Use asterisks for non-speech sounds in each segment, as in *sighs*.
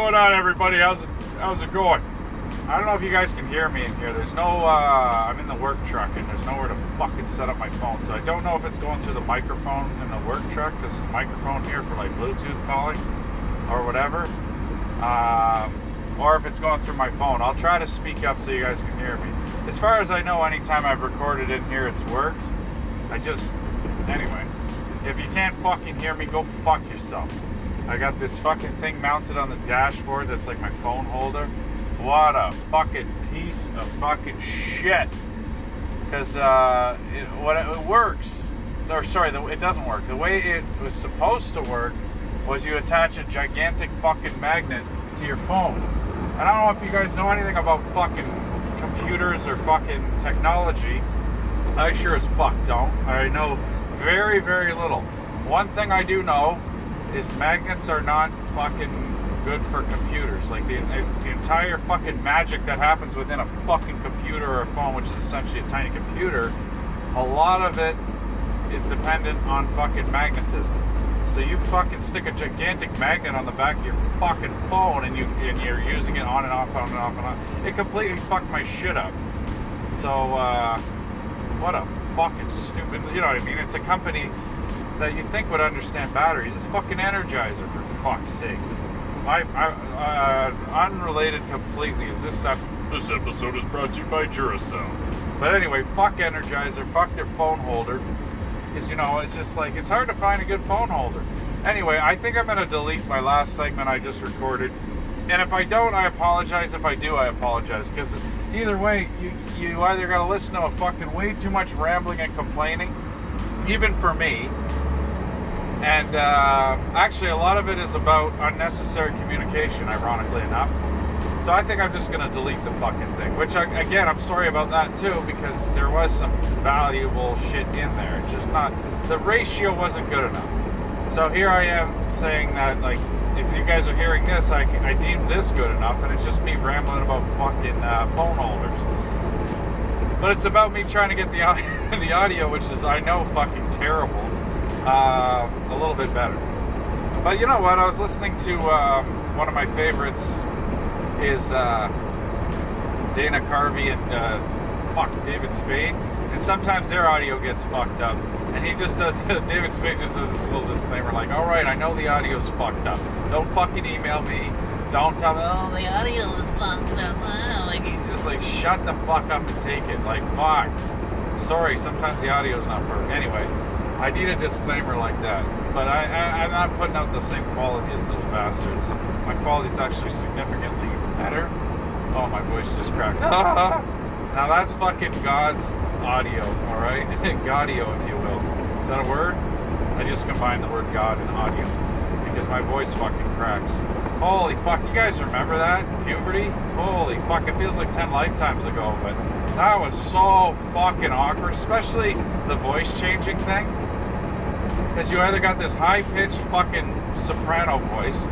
Going on, everybody? How's it How's it going? I don't know if you guys can hear me in here. There's no. Uh, I'm in the work truck, and there's nowhere to fucking set up my phone. So I don't know if it's going through the microphone in the work truck. This is a microphone here for like Bluetooth calling or whatever. Um, or if it's going through my phone. I'll try to speak up so you guys can hear me. As far as I know, anytime I've recorded in here, it's worked. I just. Anyway. If you can't fucking hear me, go fuck yourself. I got this fucking thing mounted on the dashboard that's like my phone holder. What a fucking piece of fucking shit. Because uh, it, what it, it works, or sorry, the, it doesn't work. The way it was supposed to work was you attach a gigantic fucking magnet to your phone. And I don't know if you guys know anything about fucking computers or fucking technology. I sure as fuck don't. I know very, very little. One thing I do know is magnets are not fucking good for computers. Like the, the entire fucking magic that happens within a fucking computer or a phone, which is essentially a tiny computer, a lot of it is dependent on fucking magnetism. So you fucking stick a gigantic magnet on the back of your fucking phone and you and you're using it on and off, on and off and on. It completely fucked my shit up. So uh, what a fucking stupid. You know what I mean? It's a company that you think would understand batteries. is fucking Energizer for fuck's sakes. I, I uh, unrelated completely. Is this ep- this episode is brought to you by Duracell. But anyway, fuck Energizer. Fuck their phone holder. Because you know, it's just like it's hard to find a good phone holder. Anyway, I think I'm gonna delete my last segment I just recorded. And if I don't, I apologize. If I do, I apologize. Because either way, you, you either got to listen to a fucking way too much rambling and complaining, even for me. And uh, actually, a lot of it is about unnecessary communication, ironically enough. So I think I'm just going to delete the fucking thing. Which, I, again, I'm sorry about that too, because there was some valuable shit in there. Just not, the ratio wasn't good enough. So here I am saying that, like, if you guys are hearing this, I, I deem this good enough, and it's just me rambling about fucking uh, phone holders. But it's about me trying to get the audio, *laughs* the audio, which is I know fucking terrible, uh, a little bit better. But you know what? I was listening to um, one of my favorites is uh, Dana Carvey and uh, fuck David Spade, and sometimes their audio gets fucked up. And he just does, *laughs* David Spade just does this little disclaimer like, all right, I know the audio's fucked up. Don't fucking email me. Don't tell me, oh, the audio's fucked up. Oh, like, he's just like, shut the fuck up and take it. Like, fuck. Sorry, sometimes the audio's not perfect. Anyway, I need a disclaimer like that. But I, I, I'm not putting out the same quality as those bastards. My quality's actually significantly better. Oh, my voice just cracked. *laughs* now that's fucking God's audio, alright? Godio, *laughs* if you will. Is that a word? I just combined the word God and audio because my voice fucking cracks. Holy fuck, you guys remember that? Puberty? Holy fuck, it feels like 10 lifetimes ago, but that was so fucking awkward, especially the voice changing thing. Because you either got this high pitched fucking soprano voice,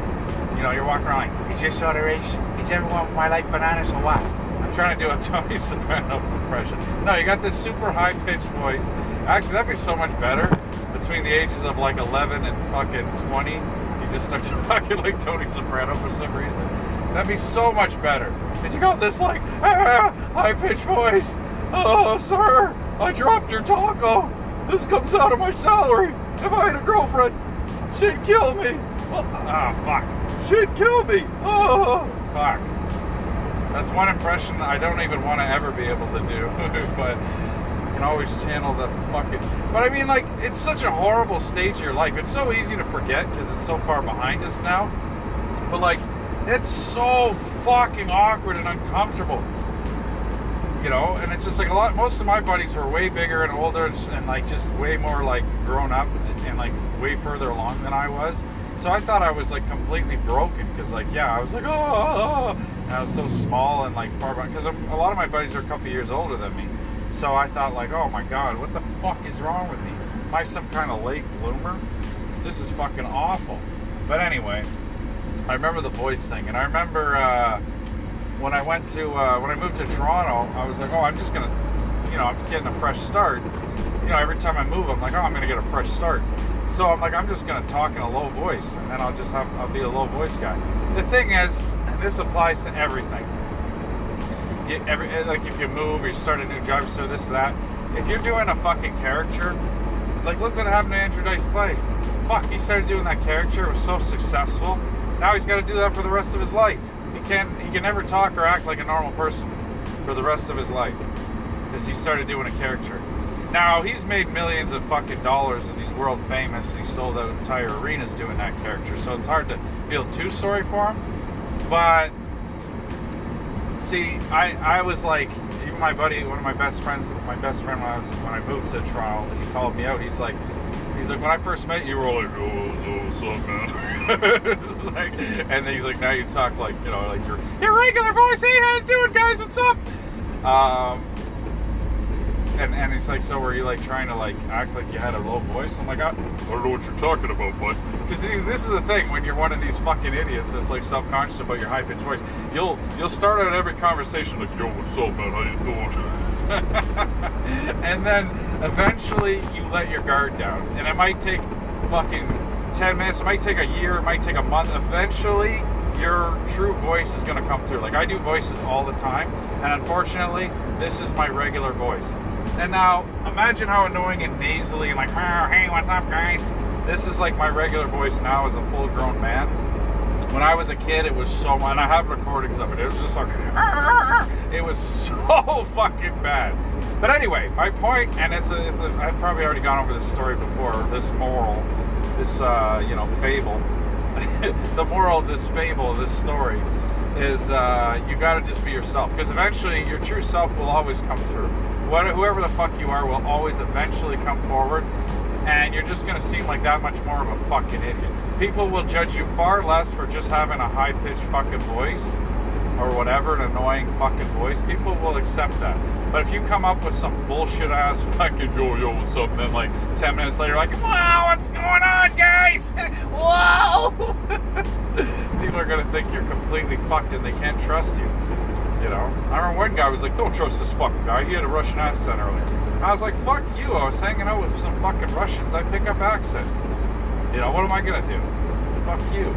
you know, you're walking around like, is this other age? Is everyone my like bananas or what? I'm trying to do a *laughs* Tony Soprano impression. No, you got this super high pitched voice. Actually, that'd be so much better between the ages of like 11 and fucking 20. Just start talking like Tony Soprano for some reason. That'd be so much better. Because you got this like ah, *laughs* high pitched voice. Oh, sir, I dropped your taco. This comes out of my salary. If I had a girlfriend, she'd kill me. Ah, oh, fuck. She'd kill me. Oh, fuck. That's one impression I don't even want to ever be able to do, *laughs* but can always channel the fucking. But I mean, like, it's such a horrible stage of your life. It's so easy to forget because it's so far behind us now. But like, it's so fucking awkward and uncomfortable. You know, and it's just like a lot. Most of my buddies were way bigger and older and, and like just way more like grown up and, and like way further along than I was. So I thought I was like completely broken because like yeah, I was like oh, oh, oh, oh, and I was so small and like far behind because a lot of my buddies are a couple years older than me. So I thought like oh my god, what the fuck is wrong with me? Am I some kind of late bloomer? This is fucking awful. But anyway, I remember the voice thing, and I remember uh, when I went to uh, when I moved to Toronto, I was like oh I'm just gonna you know I'm getting a fresh start. You know every time I move I'm like oh I'm gonna get a fresh start So I'm like, I'm just gonna talk in a low voice, and then I'll just have I'll be a low voice guy. The thing is, and this applies to everything. You, every eh, like if you move, or you start a new job, so this or that. If you're doing a fucking character, like look what happened to Andrew Dice Clay. Fuck, he started doing that character. It was so successful. Now he's got to do that for the rest of his life. He can't. He can never talk or act like a normal person for the rest of his life because he started doing a character. Now he's made millions of fucking dollars and he's world famous and he sold out entire arenas doing that character. So it's hard to feel too sorry for him. But see, I I was like, even my buddy, one of my best friends, my best friend when I was when I moved to Toronto, he called me out. He's like, he's like, when I first met you, you were like, oh what's up, man? *laughs* Like, and then he's like, now you talk like, you know, like your your regular voice. Hey, how you doing, guys? What's up? Um, and, and he's like, so were you like trying to like act like you had a low voice? I'm like, I, I don't know what you're talking about, bud. Because this is the thing when you're one of these fucking idiots that's like self-conscious about your high-pitched voice. You'll you'll start out every conversation like, yo, what's up, man? How you doing? *laughs* and then eventually you let your guard down, and it might take fucking ten minutes. It might take a year. It might take a month. Eventually, your true voice is going to come through. Like I do voices all the time, and unfortunately, this is my regular voice. And now, imagine how annoying and nasally like, hey, what's up, guys? This is like my regular voice now as a full-grown man. When I was a kid, it was so, and I have recordings of it. It was just like, *laughs* it was *laughs* so fucking bad. But anyway, my point, and it's a, it's a, I've probably already gone over this story before. This moral, this uh, you know, fable. *laughs* the moral of this fable, this story, is uh, you got to just be yourself because eventually your true self will always come through whoever the fuck you are will always eventually come forward, and you're just gonna seem like that much more of a fucking idiot. People will judge you far less for just having a high pitched fucking voice or whatever, an annoying fucking voice. People will accept that. But if you come up with some bullshit ass *laughs* fucking yo yo what's up, then like ten minutes later, like wow, what's going on, guys? *laughs* Whoa! *laughs* People are gonna think you're completely fucked and they can't trust you. You know, I remember one guy was like, "Don't trust this fucking guy." He had a Russian accent earlier. I was like, "Fuck you!" I was hanging out with some fucking Russians. I pick up accents. You know, what am I gonna do? Fuck you.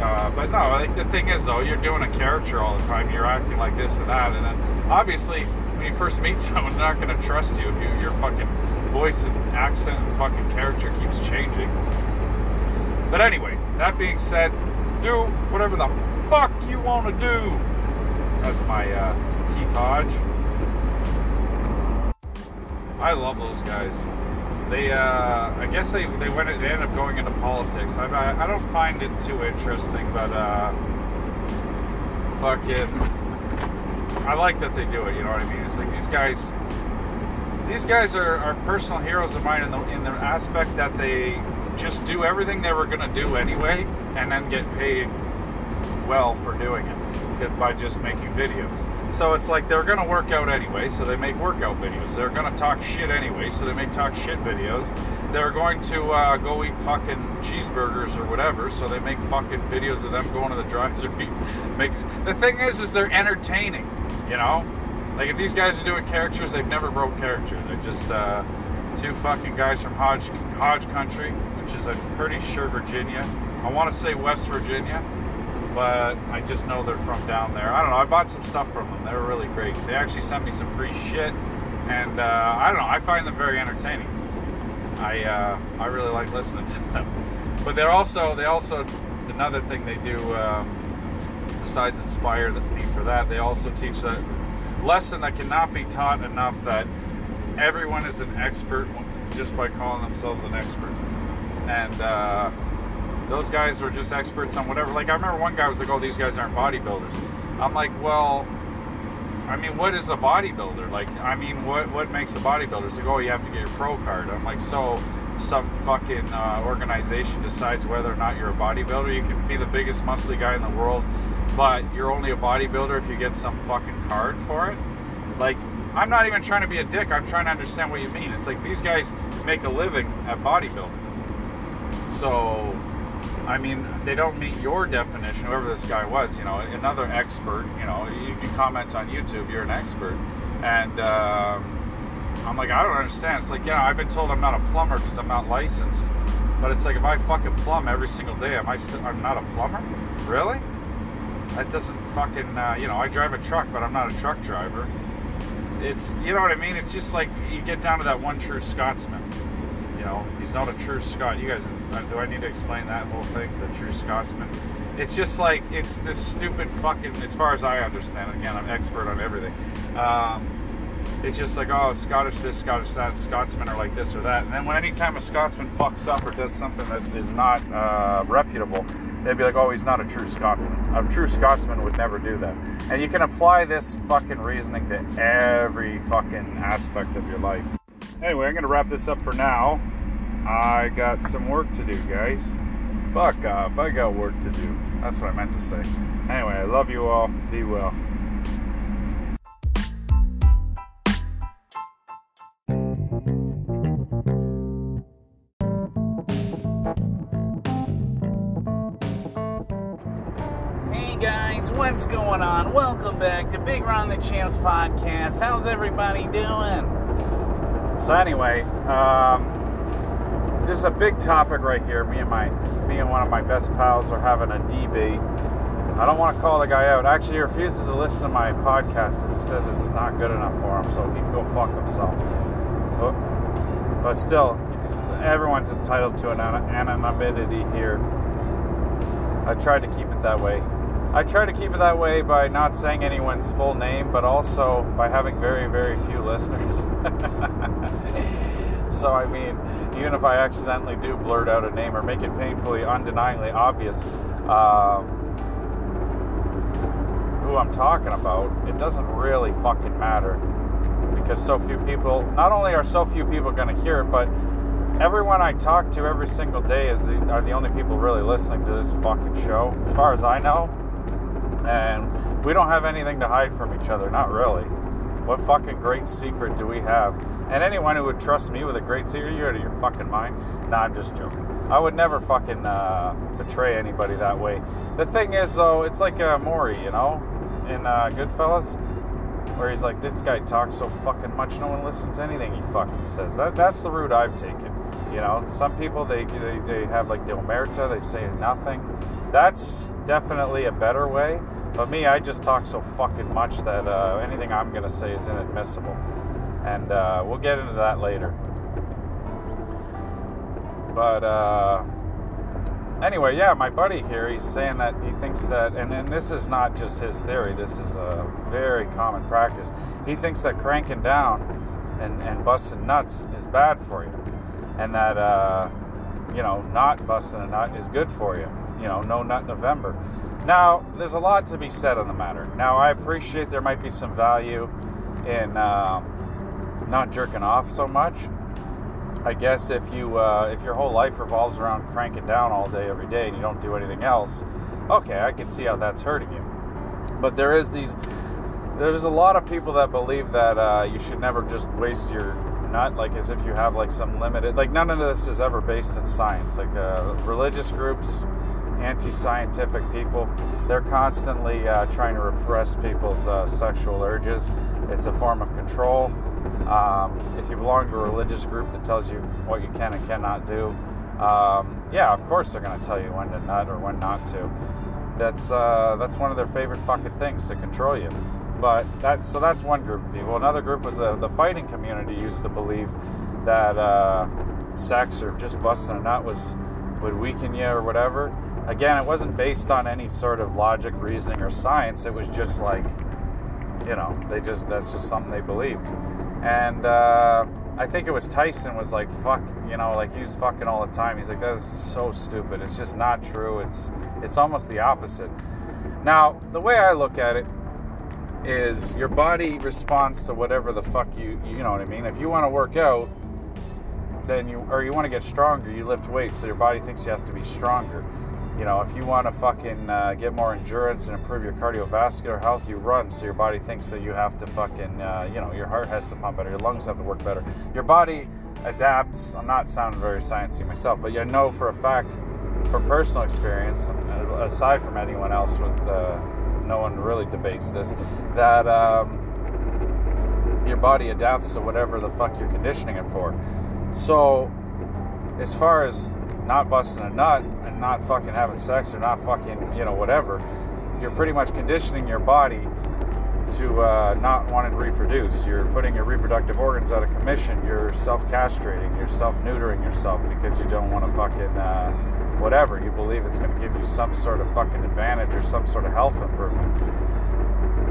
Uh, but no, I think the thing is though, you're doing a character all the time. You're acting like this and that, and then obviously when you first meet *laughs* someone, they're not gonna trust you if you, your fucking voice and accent and fucking character keeps changing. But anyway, that being said, do whatever the fuck you want to do. That's my uh, Keith Hodge. I love those guys. They, uh, I guess they they went they ended up going into politics. I I, I don't find it too interesting, but uh, fucking, I like that they do it. You know what I mean? It's like these guys. These guys are, are personal heroes of mine in the in the aspect that they just do everything they were gonna do anyway, and then get paid well for doing it by just making videos. So it's like they're going to work out anyway, so they make workout videos. They're going to talk shit anyway, so they make talk shit videos. They're going to uh, go eat fucking cheeseburgers or whatever, so they make fucking videos of them going to the drive-thru. *laughs* Make the thing is, is they're entertaining, you know. Like if these guys are doing characters, they've never broke character. They're just uh, two fucking guys from Hodge Hodge Country, which is I'm pretty sure Virginia. I want to say West Virginia but I just know they're from down there. I don't know. I bought some stuff from them. They were really great. They actually sent me some free shit, and uh, I don't know. I find them very entertaining. I uh, I really like listening to them. But they're also they also another thing they do um, besides inspire the me for that. They also teach that lesson that cannot be taught enough that everyone is an expert just by calling themselves an expert, and. Uh, those guys were just experts on whatever. Like I remember one guy was like, "Oh, these guys aren't bodybuilders." I'm like, "Well, I mean, what is a bodybuilder? Like, I mean, what what makes a bodybuilder?" It's like, "Oh, you have to get your pro card." I'm like, "So, some fucking uh, organization decides whether or not you're a bodybuilder. You can be the biggest muscly guy in the world, but you're only a bodybuilder if you get some fucking card for it." Like, I'm not even trying to be a dick. I'm trying to understand what you mean. It's like these guys make a living at bodybuilding. So I mean, they don't meet your definition, whoever this guy was, you know, another expert, you know, you can comment on YouTube, you're an expert. And uh, I'm like, I don't understand. It's like, yeah, I've been told I'm not a plumber because I'm not licensed. But it's like if I fucking plumb every single day, am I still? I'm not a plumber, really? That doesn't fucking. Uh, you know, I drive a truck, but I'm not a truck driver. It's you know what I mean. It's just like you get down to that one true Scotsman. Know, he's not a true Scot. You guys, uh, do I need to explain that whole thing? The true Scotsman. It's just like it's this stupid fucking. As far as I understand, again, I'm expert on everything. Um, it's just like, oh, Scottish this, Scottish that, Scotsmen are like this or that. And then when anytime a Scotsman fucks up or does something that is not uh, reputable, they'd be like, oh, he's not a true Scotsman. A true Scotsman would never do that. And you can apply this fucking reasoning to every fucking aspect of your life. Anyway, I'm gonna wrap this up for now. I got some work to do, guys. Fuck off, I got work to do. That's what I meant to say. Anyway, I love you all. Be well. Hey guys, what's going on? Welcome back to Big Ron the Champs podcast. How's everybody doing? So anyway, um, this is a big topic right here. Me and my, me and one of my best pals are having a debate. I don't want to call the guy out. Actually, he refuses to listen to my podcast because he says it's not good enough for him. So he can go fuck himself. But, but still, everyone's entitled to an anonymity here. I tried to keep it that way. I try to keep it that way by not saying anyone's full name, but also by having very, very few listeners. *laughs* so, I mean, even if I accidentally do blurt out a name or make it painfully, undeniably obvious um, who I'm talking about, it doesn't really fucking matter. Because so few people, not only are so few people going to hear it, but everyone I talk to every single day is the, are the only people really listening to this fucking show, as far as I know and we don't have anything to hide from each other. Not really. What fucking great secret do we have? And anyone who would trust me with a great secret, you're out of your fucking mind. Nah, I'm just joking. I would never fucking uh, betray anybody that way. The thing is, though, it's like uh, Morrie, you know, in uh, Goodfellas, where he's like, this guy talks so fucking much, no one listens to anything he fucking says. That that's the route I've taken. You know, some people they they, they have like the omerta, they say nothing. That's definitely a better way. But me, I just talk so fucking much that uh, anything I'm gonna say is inadmissible, and uh, we'll get into that later. But uh, anyway, yeah, my buddy here, he's saying that he thinks that, and, and this is not just his theory. This is a very common practice. He thinks that cranking down and, and busting nuts is bad for you, and that uh, you know not busting a nut is good for you. You know, no nut November. Now, there's a lot to be said on the matter. Now, I appreciate there might be some value in um, not jerking off so much. I guess if you uh, if your whole life revolves around cranking down all day every day and you don't do anything else, okay, I can see how that's hurting you. But there is these there's a lot of people that believe that uh, you should never just waste your nut like as if you have like some limited like none of this is ever based in science like uh, religious groups anti-scientific people. They're constantly uh, trying to repress people's uh, sexual urges. It's a form of control. Um, if you belong to a religious group that tells you what you can and cannot do, um, yeah, of course they're going to tell you when to nut or when not to. That's uh, that's one of their favorite fucking things to control you. But that so that's one group of people. Another group was uh, the fighting community used to believe that uh, sex or just busting a nut was would weaken you or whatever again, it wasn't based on any sort of logic, reasoning, or science. It was just like, you know, they just that's just something they believed. And uh, I think it was Tyson was like, fuck, you know, like he was fucking all the time. He's like, that is so stupid. It's just not true. It's it's almost the opposite. Now, the way I look at it is your body responds to whatever the fuck you you know what I mean. If you want to work out, then you or you want to get stronger, you lift weights, so your body thinks you have to be stronger. You know, if you want to fucking uh, get more endurance and improve your cardiovascular health, you run. So your body thinks that you have to fucking, uh, you know, your heart has to pump better, your lungs have to work better. Your body adapts. I'm not sounding very sciencey myself, but you know for a fact, from personal experience, aside from anyone else, with uh, no one really debates this, that um, your body adapts to whatever the fuck you're conditioning it for. So, as far as not busting a nut and not fucking having sex or not fucking, you know, whatever, you're pretty much conditioning your body to uh, not wanting to reproduce. You're putting your reproductive organs out of commission. You're self-castrating. You're self-neutering yourself because you don't want to fucking uh, whatever. You believe it's going to give you some sort of fucking advantage or some sort of health improvement.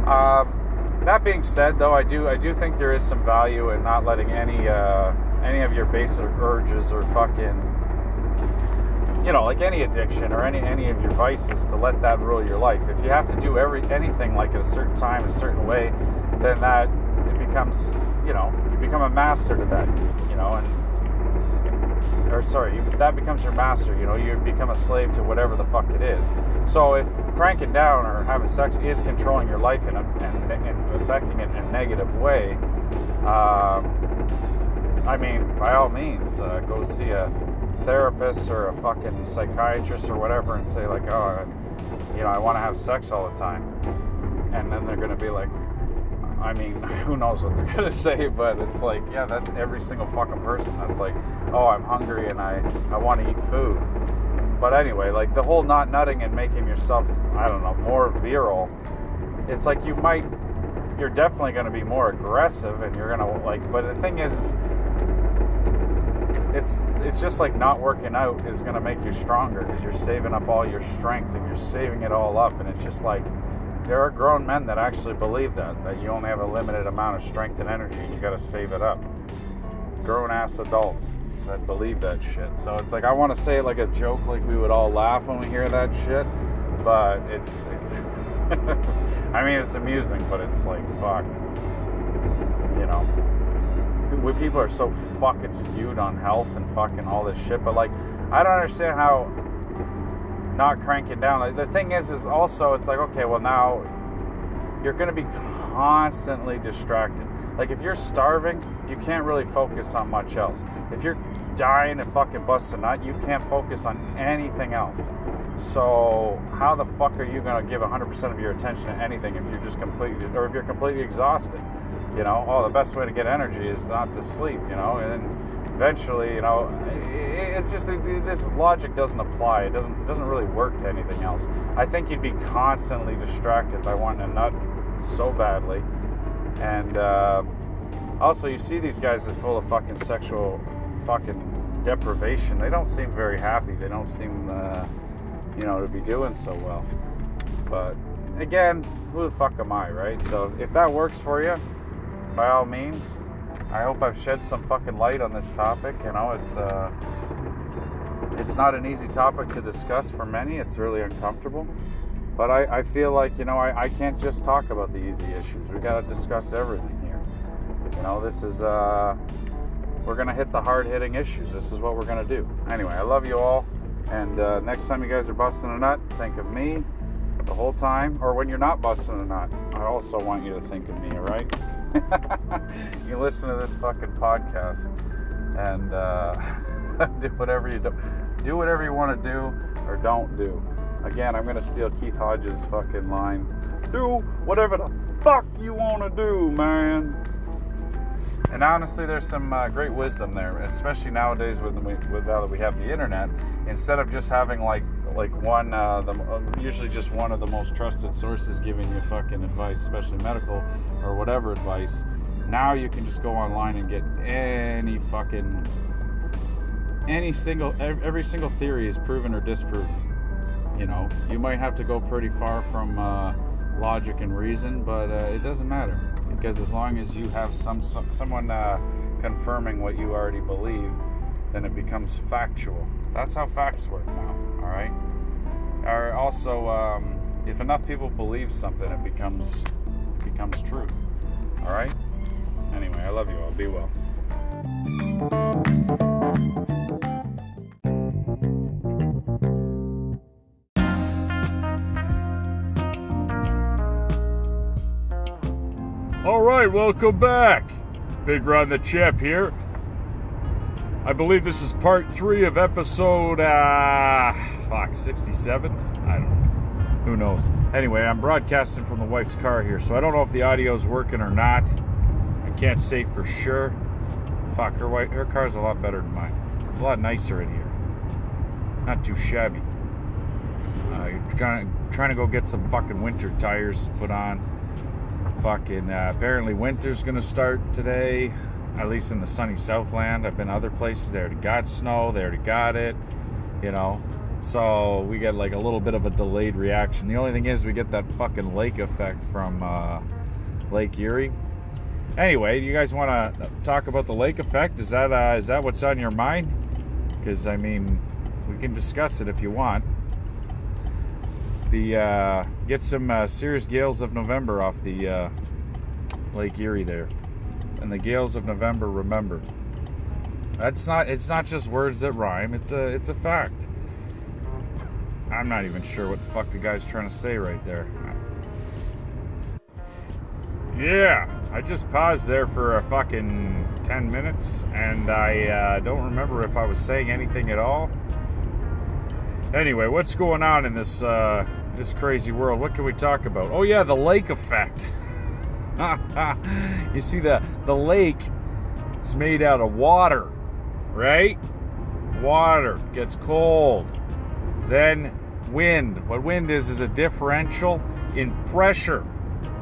Um, that being said, though, I do I do think there is some value in not letting any uh, any of your basic urges or fucking you know like any addiction or any any of your vices to let that rule your life. If you have to do every anything like at a certain time, a certain way, then that it becomes you know you become a master to that. You know and or sorry, that becomes your master. You know, you become a slave to whatever the fuck it is. So if cranking down or having sex is controlling your life and, and, and affecting it in a negative way, um, I mean, by all means, uh, go see a therapist or a fucking psychiatrist or whatever and say like, oh, you know, I want to have sex all the time, and then they're gonna be like, I mean, *laughs* who knows what they're gonna say, but it's like, yeah, that's every single fucking person. That's like, oh, I'm hungry and I, I want to eat food. But anyway, like the whole not nutting and making yourself, I don't know, more virile. It's like you might, you're definitely going to be more aggressive, and you're going to like. But the thing is, it's it's just like not working out is going to make you stronger because you're saving up all your strength and you're saving it all up, and it's just like there are grown men that actually believe that that you only have a limited amount of strength and energy and you got to save it up. Grown ass adults that believe that shit. So it's like i want to say it like a joke like we would all laugh when we hear that shit but it's it's *laughs* i mean it's amusing but it's like fuck. You know we people are so fucking skewed on health and fucking all this shit but like i don't understand how not cranking down. Like, the thing is, is also it's like okay, well now you're to be constantly distracted. Like if you're starving, you can't really focus on much else. If you're dying to fucking bust a nut, you can't focus on anything else. So how the fuck are you to give 100% of your attention to anything if you're just completely, or if you're completely exhausted? You know, oh, the best way to get energy is not to sleep. You know, and eventually, you know, it's just this logic doesn't apply. It doesn't doesn't really work to anything else. I think you'd be constantly distracted by wanting a nut so badly, and uh, also you see these guys that are full of fucking sexual fucking deprivation. They don't seem very happy. They don't seem, uh, you know, to be doing so well. But again, who the fuck am I, right? So if that works for you, by all means I hope I've shed some fucking light on this topic. You know, it's uh, it's not an easy topic to discuss for many. It's really uncomfortable. But I, I feel like, you know, I, I can't just talk about the easy issues. We got to discuss everything here. You know, this is, uh, we're to hit the hard hitting issues. This is what we're to do. Anyway, I love you all. And uh, next time you guys are busting a nut, think of me the whole time. Or when you're not busting a nut, I also want you to think of me, all right? *laughs* you listen to this fucking podcast and uh, *laughs* do whatever you do. Do whatever you want to do or don't do. Again, I'm gonna steal Keith Hodges' fucking line. Do whatever the fuck you want to do, man. And honestly, there's some uh, great wisdom there, especially nowadays with, with now that we have the internet. Instead of just having like like one, uh, the, uh, usually just one of the most trusted sources giving you fucking advice, especially medical or whatever advice. Now you can just go online and get any fucking any single every single theory is proven or disproven. You know, you might have to go pretty far from uh, logic and reason, but uh, it doesn't matter because as long as you have some, some someone uh, confirming what you already believe, then it becomes factual. That's how facts work now. All right. Or also, um, if enough people believe something, it becomes becomes truth. All right. Anyway, I love you all. Be well. All right, welcome back. Big Ron the Champ here. I believe this is part three of episode, uh, fuck, 67? I don't know. Who knows? Anyway, I'm broadcasting from the wife's car here, so I don't know if the audio is working or not. I can't say for sure. Fuck, her, wife, her car's a lot better than mine. It's a lot nicer in here. not too shabby. Uh, trying trying to go get some fucking winter tires put on. Fucking uh, apparently winter's gonna start today, at least in the sunny Southland. I've been other places they already got snow, they already got it, you know. So we get like a little bit of a delayed reaction. The only thing is we get that fucking lake effect from uh, Lake Erie. Anyway, you guys want to talk about the lake effect? Is that uh, is that what's on your mind? Because I mean, we can discuss it if you want. The uh, get some uh, serious gales of November off the uh, Lake Erie there, and the gales of November. Remember, that's not. It's not just words that rhyme. It's a. It's a fact. I'm not even sure what the fuck the guy's trying to say right there. Yeah, I just paused there for a fucking 10 minutes and I uh, don't remember if I was saying anything at all. Anyway, what's going on in this uh, this crazy world? What can we talk about? Oh yeah, the lake effect. *laughs* *laughs* you see the the lake it's made out of water, right? Water gets cold. Then wind. What wind is is a differential in pressure.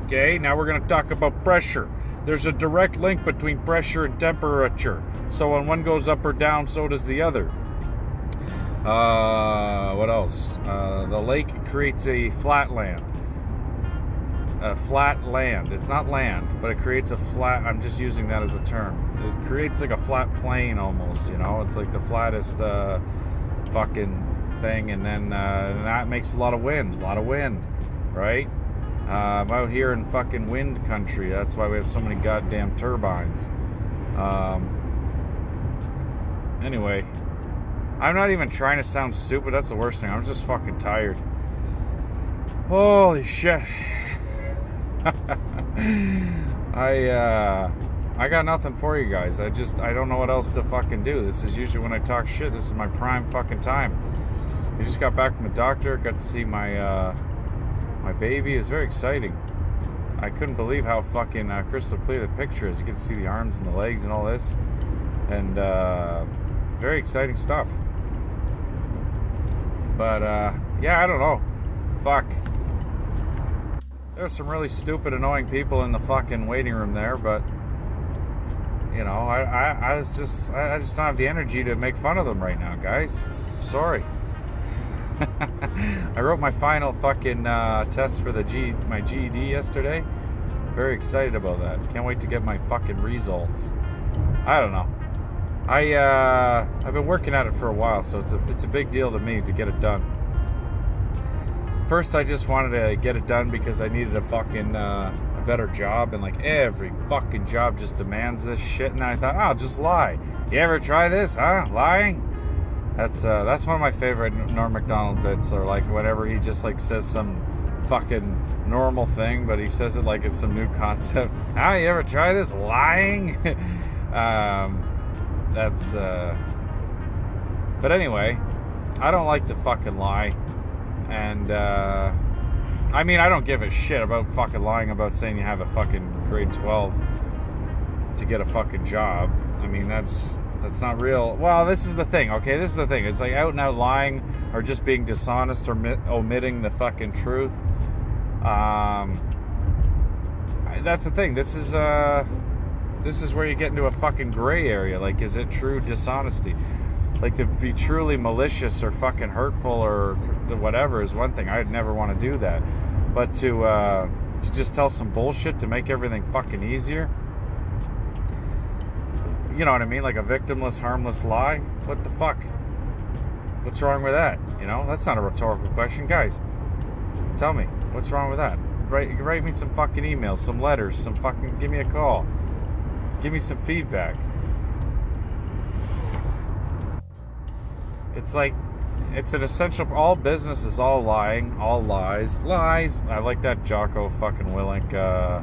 Okay, now we're going to talk about pressure. There's a direct link between pressure and temperature. So when one goes up or down, so does the other. Uh, what else? Uh, the lake creates a flat land. A flat land. It's not land, but it creates a flat. I'm just using that as a term. It creates like a flat plane almost. You know, it's like the flattest uh, fucking thing, and then uh, that makes a lot of wind. A lot of wind, right? Uh, I'm out here in fucking wind country. That's why we have so many goddamn turbines. Um, anyway, I'm not even trying to sound stupid. That's the worst thing. I'm just fucking tired. Holy shit. *laughs* I uh I got nothing for you guys. I just I don't know what else to fucking do. This is usually when I talk shit. This is my prime fucking time. I just got back from the doctor. Got to see my uh my baby is very exciting. I couldn't believe how fucking uh, crystal clear the picture is. You can see the arms and the legs and all this, and uh, very exciting stuff. But uh, yeah, I don't know. Fuck. There's some really stupid, annoying people in the fucking waiting room there, but you know, I, I, I was just, I just don't have the energy to make fun of them right now, guys. Sorry. *laughs* I wrote my final fucking uh, test for the G my GED yesterday. Very excited about that. Can't wait to get my fucking results. I don't know. I uh, I've been working at it for a while, so it's a it's a big deal to me to get it done. First, I just wanted to get it done because I needed a fucking uh, a better job, and like every fucking job just demands this shit. And I thought, oh, just lie. You ever try this, huh? Lying? That's uh, that's one of my favorite Norm Macdonald bits. Or like whenever he just like says some fucking normal thing, but he says it like it's some new concept. *laughs* Ah, you ever try this lying? *laughs* um, that's. Uh... But anyway, I don't like to fucking lie, and uh, I mean I don't give a shit about fucking lying about saying you have a fucking grade twelve to get a fucking job. I mean that's that's not real. Well, this is the thing, okay? This is the thing. It's like out and out lying or just being dishonest or omitting the fucking truth. Um, that's the thing. This is uh, this is where you get into a fucking gray area. Like, is it true dishonesty? Like to be truly malicious or fucking hurtful or whatever is one thing. I'd never want to do that. But to uh, to just tell some bullshit to make everything fucking easier you know what I mean? Like a victimless, harmless lie. What the fuck? What's wrong with that? You know, that's not a rhetorical question, guys. Tell me, what's wrong with that? Write, write me some fucking emails, some letters, some fucking, give me a call. Give me some feedback. It's like, it's an essential, all business is all lying, all lies, lies. I like that Jocko fucking Willink, uh,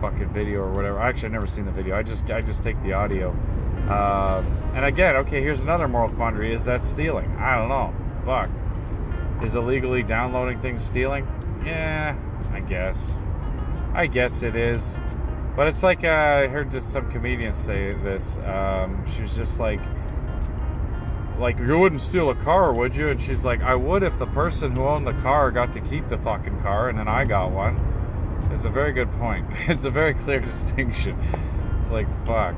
fucking video or whatever. Actually, I've never seen the video. I just I just take the audio. Uh, and again, okay, here's another moral quandary: is that stealing? I don't know. Fuck. Is illegally downloading things stealing? Yeah, I guess. I guess it is. But it's like uh, I heard just some comedians say this. Um, she was just like, like, you wouldn't steal a car, would you? And she's like, I would if the person who owned the car got to keep the fucking car, and then I got one. It's a very good point. *laughs* It's a very clear *laughs* distinction. It's like, fuck.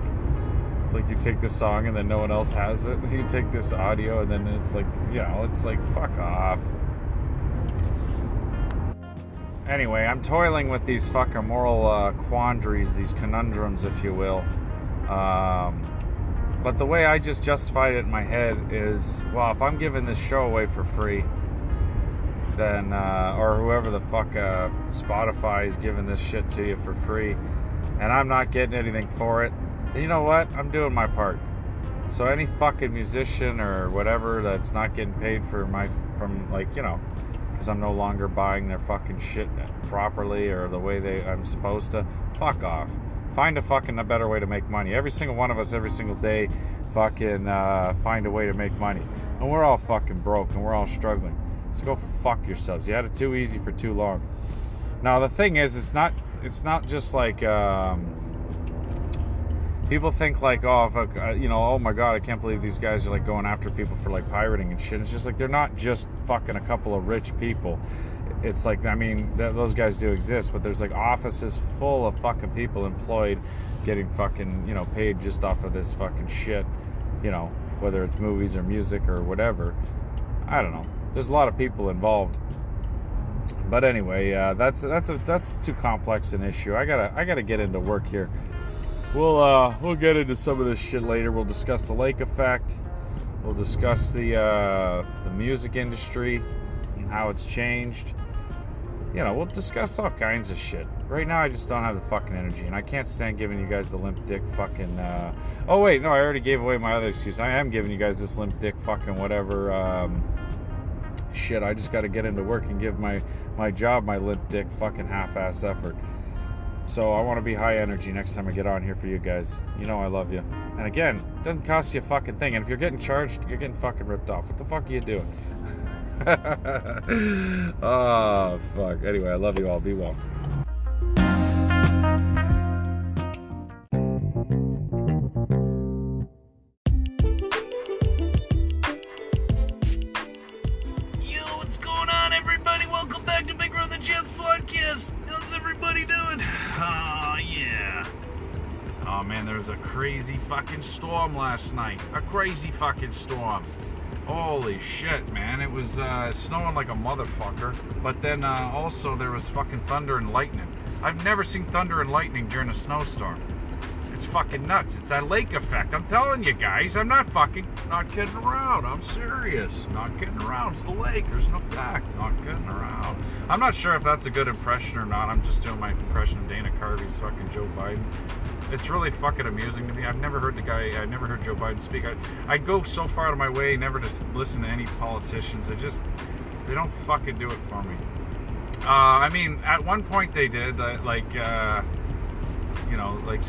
It's like you take this song and then no one else has it. *laughs* You take this audio and then it's like, you know, it's like, fuck off. Anyway, I'm toiling with these fucking moral uh, quandaries, these conundrums, if you will. Um, but the way I just justified it in my head is, well, if I'm giving this show away for free, then uh, or whoever the fuck uh, Spotify is giving this shit to you for free, and I'm not getting anything for it, then you know what? I'm doing my part. So any fucking musician or whatever that's not getting paid for my from like you know, because I'm no longer buying their fucking shit properly or the way they I'm supposed to, fuck off. Find a fucking a better way to make money. Every single one of us, every single day, fucking uh, find a way to make money. And we're all fucking broke and we're all struggling. So go fuck yourselves. You had it too easy for too long. Now the thing is, it's not. It's not just like. Um, people think like, oh, if a, you know, oh my god, I can't believe these guys are like going after people for like pirating and shit. It's just like they're not just fucking a couple of rich people. It's like, I mean, th- those guys do exist, but there's like offices full of fucking people employed, getting fucking, you know, paid just off of this fucking shit. You know, whether it's movies or music or whatever. I don't know there's a lot of people involved. But anyway, uh, that's that's a that's too complex an issue. I gotta I gotta get into work here. We'll uh, we'll get into some of this shit later. We'll discuss the lake effect. We'll discuss the uh, the music industry and how it's changed. You know, we'll discuss all kinds of shit. Right now, I just don't have the fucking energy, and I can't stand giving you guys the limp dick fucking. Uh... Oh wait, no, I already gave away my other excuse. I am giving you guys this limp dick fucking whatever. Um shit, I just got to get into work and give my my job my limp dick fucking half-ass effort. So I want to be high energy next time I get on here for you guys. You know I love you. And again, doesn't cost you a fucking thing. And if you're getting charged, you're getting fucking ripped off. What the fuck are you doing? *laughs* oh *laughs* fuck. Anyway, I love you all. Be well. Yo, what's going on, everybody? Welcome back to Big Brother Jet's podcast. How's everybody doing? Oh, yeah. Oh man, there was a crazy fucking storm last night. A crazy fucking storm. Holy shit, man. It was uh, snowing like a motherfucker. But then uh, also there was fucking thunder and lightning. I've never seen thunder and lightning during a snowstorm. Fucking nuts. It's that lake effect. I'm telling you guys, I'm not fucking, not kidding around. I'm serious. Not kidding around. It's the lake. There's no fact. Not kidding around. I'm not sure if that's a good impression or not. I'm just doing my impression of Dana Carvey's fucking Joe Biden. It's really fucking amusing to me. I've never heard the guy, I've never heard Joe Biden speak. I, I go so far out of my way never to listen to any politicians. They just, they don't fucking do it for me. Uh, I mean, at one point they did, uh, like, uh, you know, like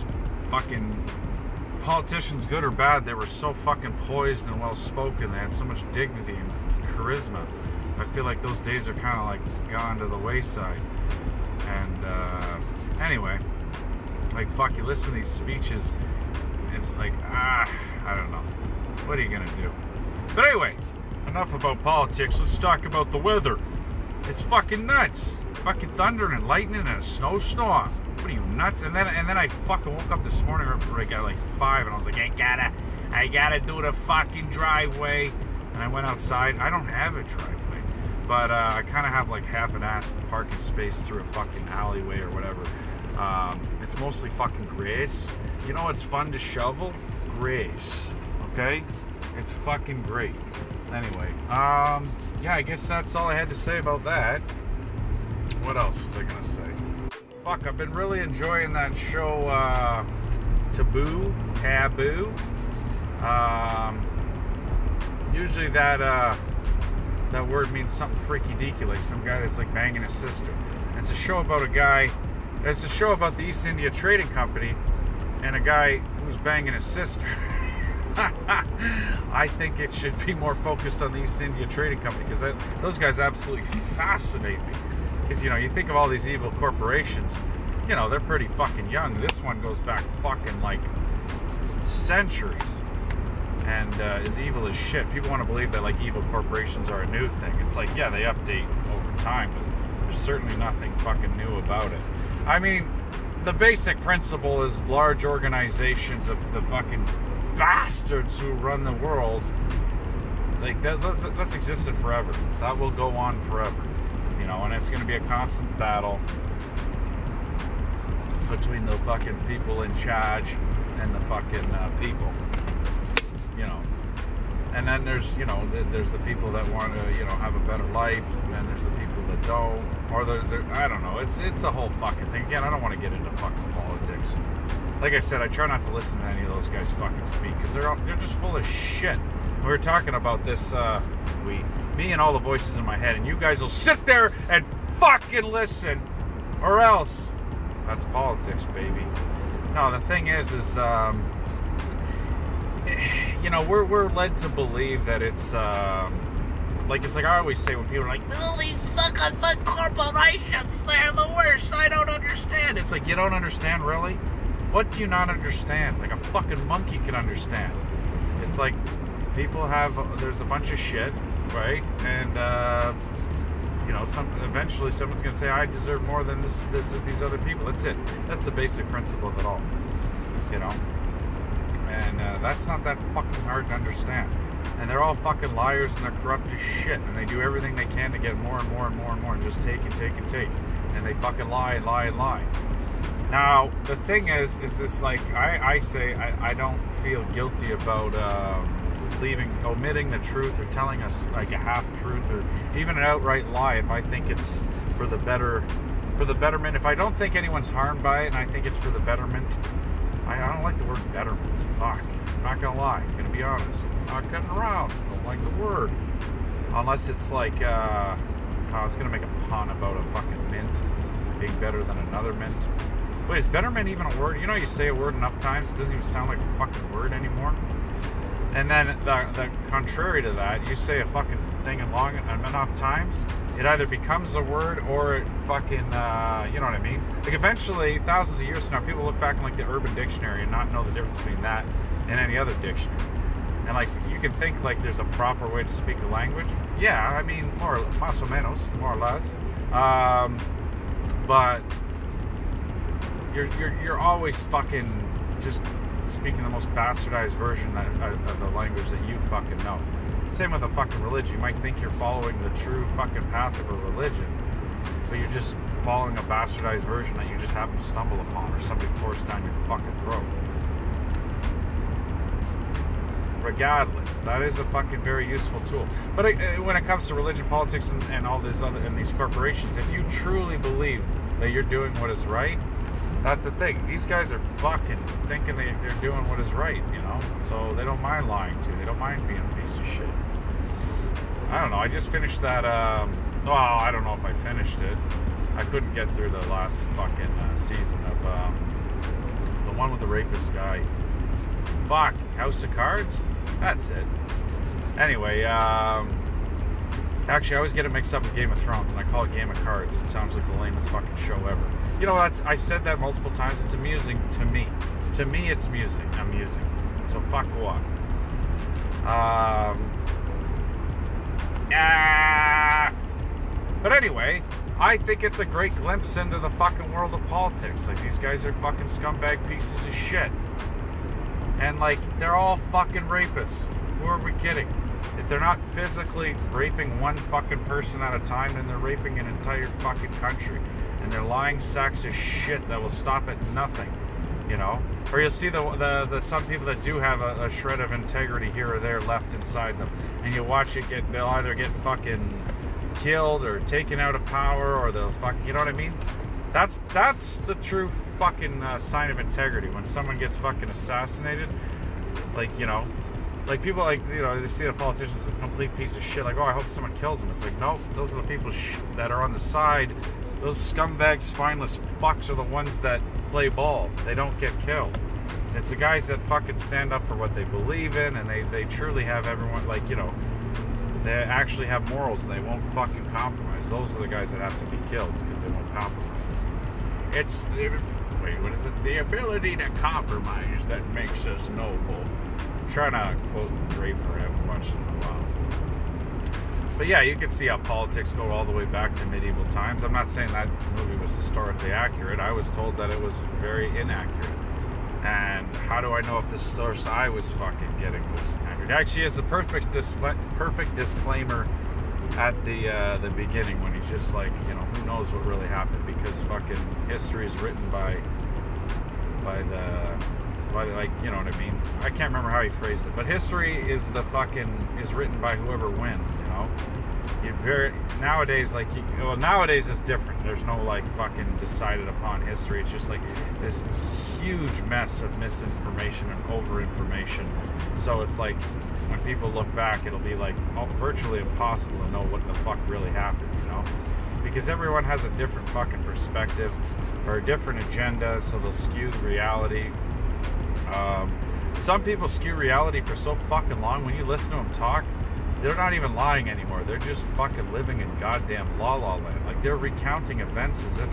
fucking politicians, good or bad, they were so fucking poised and well spoken. They had so much dignity and charisma. I feel like those days are kind of like gone to the wayside. And uh, anyway, like fuck, you listen to these speeches, it's like ah, I don't know. What are you gonna do? But anyway, enough about politics. Let's talk about the weather. It's fucking nuts. Fucking thunder and lightning and a snowstorm. What are you nuts? And then and then I fucking woke up this morning like at like five and I was like, I gotta I gotta do the fucking driveway. And I went outside. I don't have a driveway. But uh, I kind of have like half an ass parking space through a fucking alleyway or whatever. Um, it's mostly fucking grass. You know what's fun to shovel? Grass. Okay? It's fucking great. Anyway, um, yeah, I guess that's all I had to say about that. What else was I gonna say? fuck, I've been really enjoying that show, uh, Taboo, Taboo. Um, usually that, uh, that word means something freaky deaky, like some guy that's like banging his sister. It's a show about a guy, it's a show about the East India Trading Company and a guy who's banging his sister. *laughs* *laughs* I think it should be more focused on the East India Trading Company because those guys absolutely fascinate me. Because, you know, you think of all these evil corporations, you know, they're pretty fucking young. This one goes back fucking like centuries. and uh, is evil as shit. People want to believe that like evil corporations are a new thing. It's like yeah, they update over time, but there's certainly nothing fucking new about it. I mean, the basic principle is large organizations of the fucking bastards who run the world. Like that, that's, that's existed forever. That will go on forever, you know, and it's going to be a constant battle between the fucking people in charge and the fucking uh, people you know and then there's you know there's the people that want to you know have a better life and there's the people that don't or the, I don't know it's it's a whole fucking thing again I don't want to get into fucking politics like I said I try not to listen to any of those guys fucking speak because they're all, they're just full of shit we were talking about this uh, we me and all the voices in my head and you guys will sit there and fucking listen or else that's politics baby no the thing is is um, *sighs* you know, we're, we're led to believe that it's, um, like, it's like I always say when people are like, oh, these fucking big corporations, they're the worst, I don't understand. It's like, you don't understand, really? What do you not understand? Like, a fucking monkey can understand. It's like, people have, there's a bunch of shit, right? And, uh, you know, some eventually someone's gonna say, I deserve more than this, this, these other people. That's it. That's the basic principle of it all. You know? and uh, that's not that fucking hard to understand. And they're all fucking liars and they're corrupt as shit, and they do everything they can to get more and more and more and more, and just take and take and take, and they fucking lie and lie and lie. Now the thing is, is this like I, I say I, I don't feel guilty about um, leaving, omitting the truth or telling us like a half truth or even an outright lie if I think it's for the better, for the betterment. If I don't think anyone's harmed by it and I think it's for the betterment I, I don't like the word betterment. Fuck. I'm not gonna lie. I'm gonna be honest. I'm not cutting around. I don't like the word. Unless it's like, uh, I was gonna make a pun about a fucking mint being better than another mint. Wait, is betterment even a word? You know, you say a word enough times, it doesn't even sound like a fucking word anymore. And then the, the contrary to that, you say a fucking thing and long enough times, it either becomes a word or it fucking, uh, you know what I mean? Like eventually, thousands of years from now, people look back in like the Urban Dictionary and not know the difference between that and any other dictionary. And like you can think like there's a proper way to speak a language. Yeah, I mean more más o menos, more or less. Um, but you're, you're you're always fucking just speaking the most bastardized version of the language that you fucking know. Same with a fucking religion. You might think you're following the true fucking path of a religion, but you're just following a bastardized version that you just happen to stumble upon or somebody forced down your fucking throat. Regardless, that is a fucking very useful tool. But uh, when it comes to religion, politics, and, and all this other and these corporations, if you truly believe that you're doing what is right, that's the thing. These guys are fucking thinking they, they're doing what is right, you know? So they don't mind lying to you. They don't mind being a piece of shit. I don't know. I just finished that. Um, well, I don't know if I finished it. I couldn't get through the last fucking uh, season of um, the one with the rapist guy. Fuck. House of Cards? That's it. Anyway, um, Actually, I always get it mixed up with Game of Thrones, and I call it Game of Cards. It sounds like the lamest fucking show ever. You know, that's I've said that multiple times. It's amusing to me. To me, it's music. Amusing. So fuck off. Um. Ah. But anyway, I think it's a great glimpse into the fucking world of politics. Like these guys are fucking scumbag pieces of shit, and like they're all fucking rapists. Who are we kidding? If they're not physically raping one fucking person at a time, then they're raping an entire fucking country. And they're lying sacks of shit that will stop at nothing. You know? Or you'll see the the, the some people that do have a, a shred of integrity here or there left inside them. And you watch it get they'll either get fucking killed or taken out of power or they'll fuck you know what I mean? That's that's the true fucking uh, sign of integrity when someone gets fucking assassinated. Like, you know, like people like you know they see the politicians as a complete piece of shit like oh i hope someone kills them it's like no those are the people sh- that are on the side. Those scumbag spineless fucks are the ones that play ball. They don't get killed. It's the guys that fucking stand up for what they believe in and they, they truly have everyone like you know they actually have morals and they won't fucking compromise. Those are the guys that have to be killed because they won't compromise. It's wait, what is it? The ability to compromise that makes us noble. I'm trying to quote Draper every once in a while. But yeah, you can see how politics go all the way back to medieval times. I'm not saying that movie was historically accurate. I was told that it was very inaccurate. And how do I know if the source I was fucking getting was accurate? Actually, has the perfect dis- perfect disclaimer at the uh, the beginning when he's just like, you know, who knows what really happened because fucking history is written by by the, like you know what I mean. I can't remember how he phrased it, but history is the fucking is written by whoever wins, you know. You very nowadays like you, well nowadays it's different. There's no like fucking decided upon history. It's just like this huge mess of misinformation and overinformation. So it's like when people look back, it'll be like virtually impossible to know what the fuck really happened, you know? Because everyone has a different fucking perspective or a different agenda, so they'll skew the reality. Um, some people skew reality for so fucking long. When you listen to them talk, they're not even lying anymore. They're just fucking living in goddamn la la land. Like they're recounting events as if,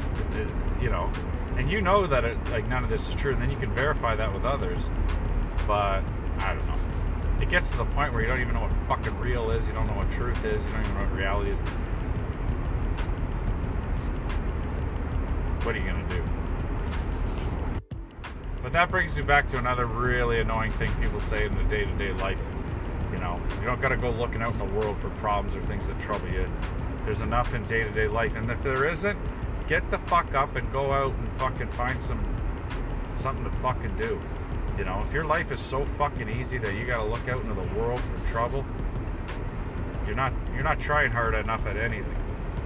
you know, and you know that it, like none of this is true, and then you can verify that with others. But I don't know. It gets to the point where you don't even know what fucking real is. You don't know what truth is. You don't even know what reality is. What are you gonna do? But that brings me back to another really annoying thing people say in the day-to-day life. You know, you don't gotta go looking out in the world for problems or things that trouble you. There's enough in day-to-day life, and if there isn't, get the fuck up and go out and fucking find some something to fucking do. You know, if your life is so fucking easy that you gotta look out into the world for trouble, you're not you're not trying hard enough at anything.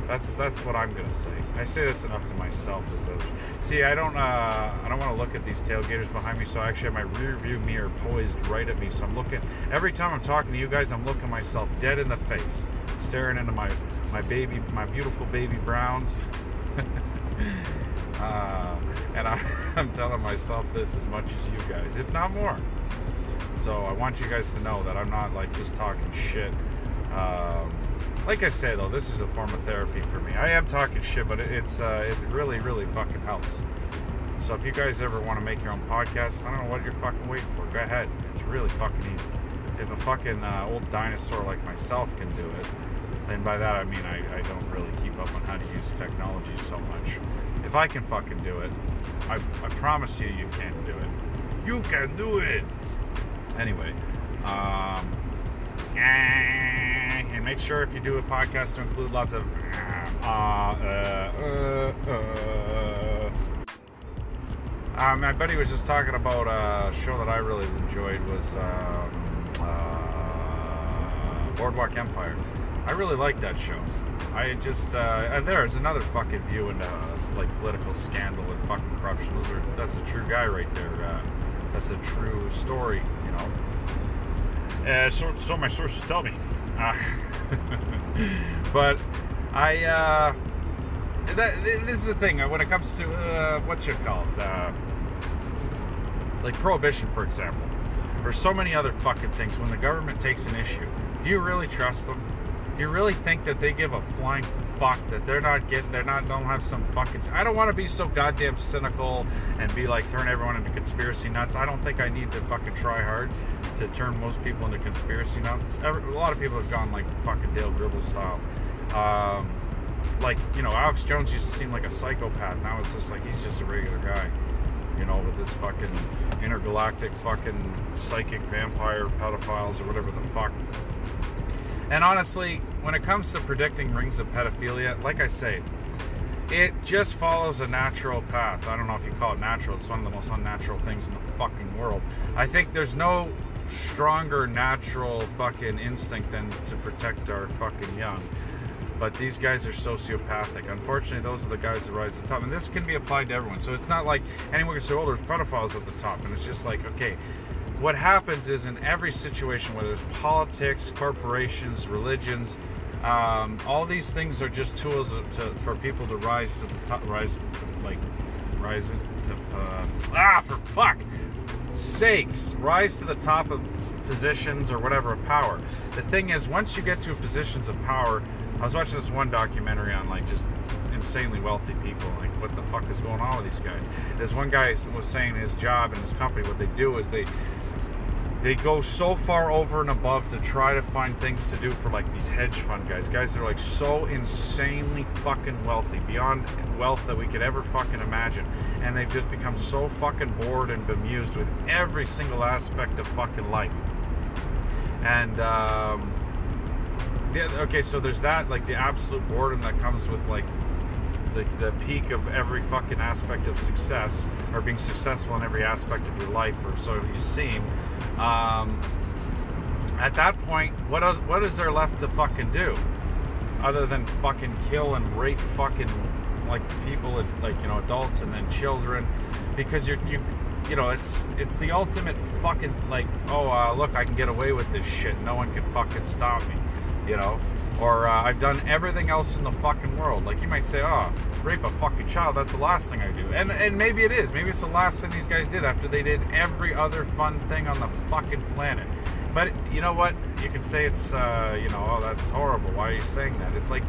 That's that's what I'm gonna say. I say this enough to myself as. See, I don't uh, I don't want to look at these tailgaters behind me, so I actually have my rear view mirror poised right at me. So I'm looking every time I'm talking to you guys, I'm looking myself dead in the face, staring into my my baby, my beautiful baby browns. *laughs* uh, and I, *laughs* I'm telling myself this as much as you guys, if not more. So I want you guys to know that I'm not like just talking shit. Um, like I say though, this is a form of therapy for me. I am talking shit, but it's uh, it really, really fucking helps. So if you guys ever want to make your own podcast, I don't know what you're fucking waiting for. Go ahead. It's really fucking easy. If a fucking uh, old dinosaur like myself can do it, and by that I mean I, I don't really keep up on how to use technology so much. If I can fucking do it, I, I promise you, you can do it. You can do it. Anyway, um, and make sure if you do a podcast to include lots of uh, uh, uh, uh. Uh, my buddy was just talking about a show that I really enjoyed was um, uh, Boardwalk Empire. I really like that show. I just uh, and there's another fucking view into uh, like political scandal and fucking corruption. Those are that's a true guy right there. Uh, that's a true story, you know. Uh, so so my sources tell me. Uh, *laughs* but I uh, that this is the thing when it comes to uh, what's it called, uh, like prohibition, for example, or so many other fucking things. When the government takes an issue, do you really trust them? You really think that they give a flying fuck that they're not getting they're not don't have some fucking i don't want to be so goddamn cynical and be like turn everyone into conspiracy nuts. I don't think i need to fucking try hard to turn most people into conspiracy nuts. Every, a lot of people have gone like fucking dale gribble style. Um, like you know alex jones used to seem like a psychopath. Now it's just like he's just a regular guy you know, with this fucking intergalactic fucking psychic vampire pedophiles or whatever the fuck and honestly, when it comes to predicting rings of pedophilia, like I say, it just follows a natural path. I don't know if you call it natural, it's one of the most unnatural things in the fucking world. I think there's no stronger natural fucking instinct than to protect our fucking young. But these guys are sociopathic. Unfortunately, those are the guys that rise to the top. And this can be applied to everyone. So it's not like anyone can say, oh, there's pedophiles at the top. And it's just like, okay, what happens is in every situation, whether it's politics, corporations, religions, um, all these things are just tools to, for people to rise to the top, rise, to, like, rise to, uh, ah, for fuck sakes, rise to the top of positions or whatever of power. The thing is, once you get to positions of power, I was watching this one documentary on like just insanely wealthy people. Like, what the fuck is going on with these guys? There's one guy was saying his job and his company, what they do is they they go so far over and above to try to find things to do for like these hedge fund guys, guys that are like so insanely fucking wealthy, beyond wealth that we could ever fucking imagine, and they've just become so fucking bored and bemused with every single aspect of fucking life. And um, yeah, okay, so there's that, like the absolute boredom that comes with like the, the peak of every fucking aspect of success or being successful in every aspect of your life or so you seem. Um, at that point what else, what is there left to fucking do? Other than fucking kill and rape fucking like people like you know adults and then children. Because you're you you know it's it's the ultimate fucking like oh uh, look I can get away with this shit. No one can fucking stop me you know or uh, I've done everything else in the fucking world. Like you might say, oh, rape a fucking child, that's the last thing I do. And and maybe it is. Maybe it's the last thing these guys did after they did every other fun thing on the fucking planet. But you know what? You can say it's, uh, you know, oh, that's horrible. Why are you saying that? It's like,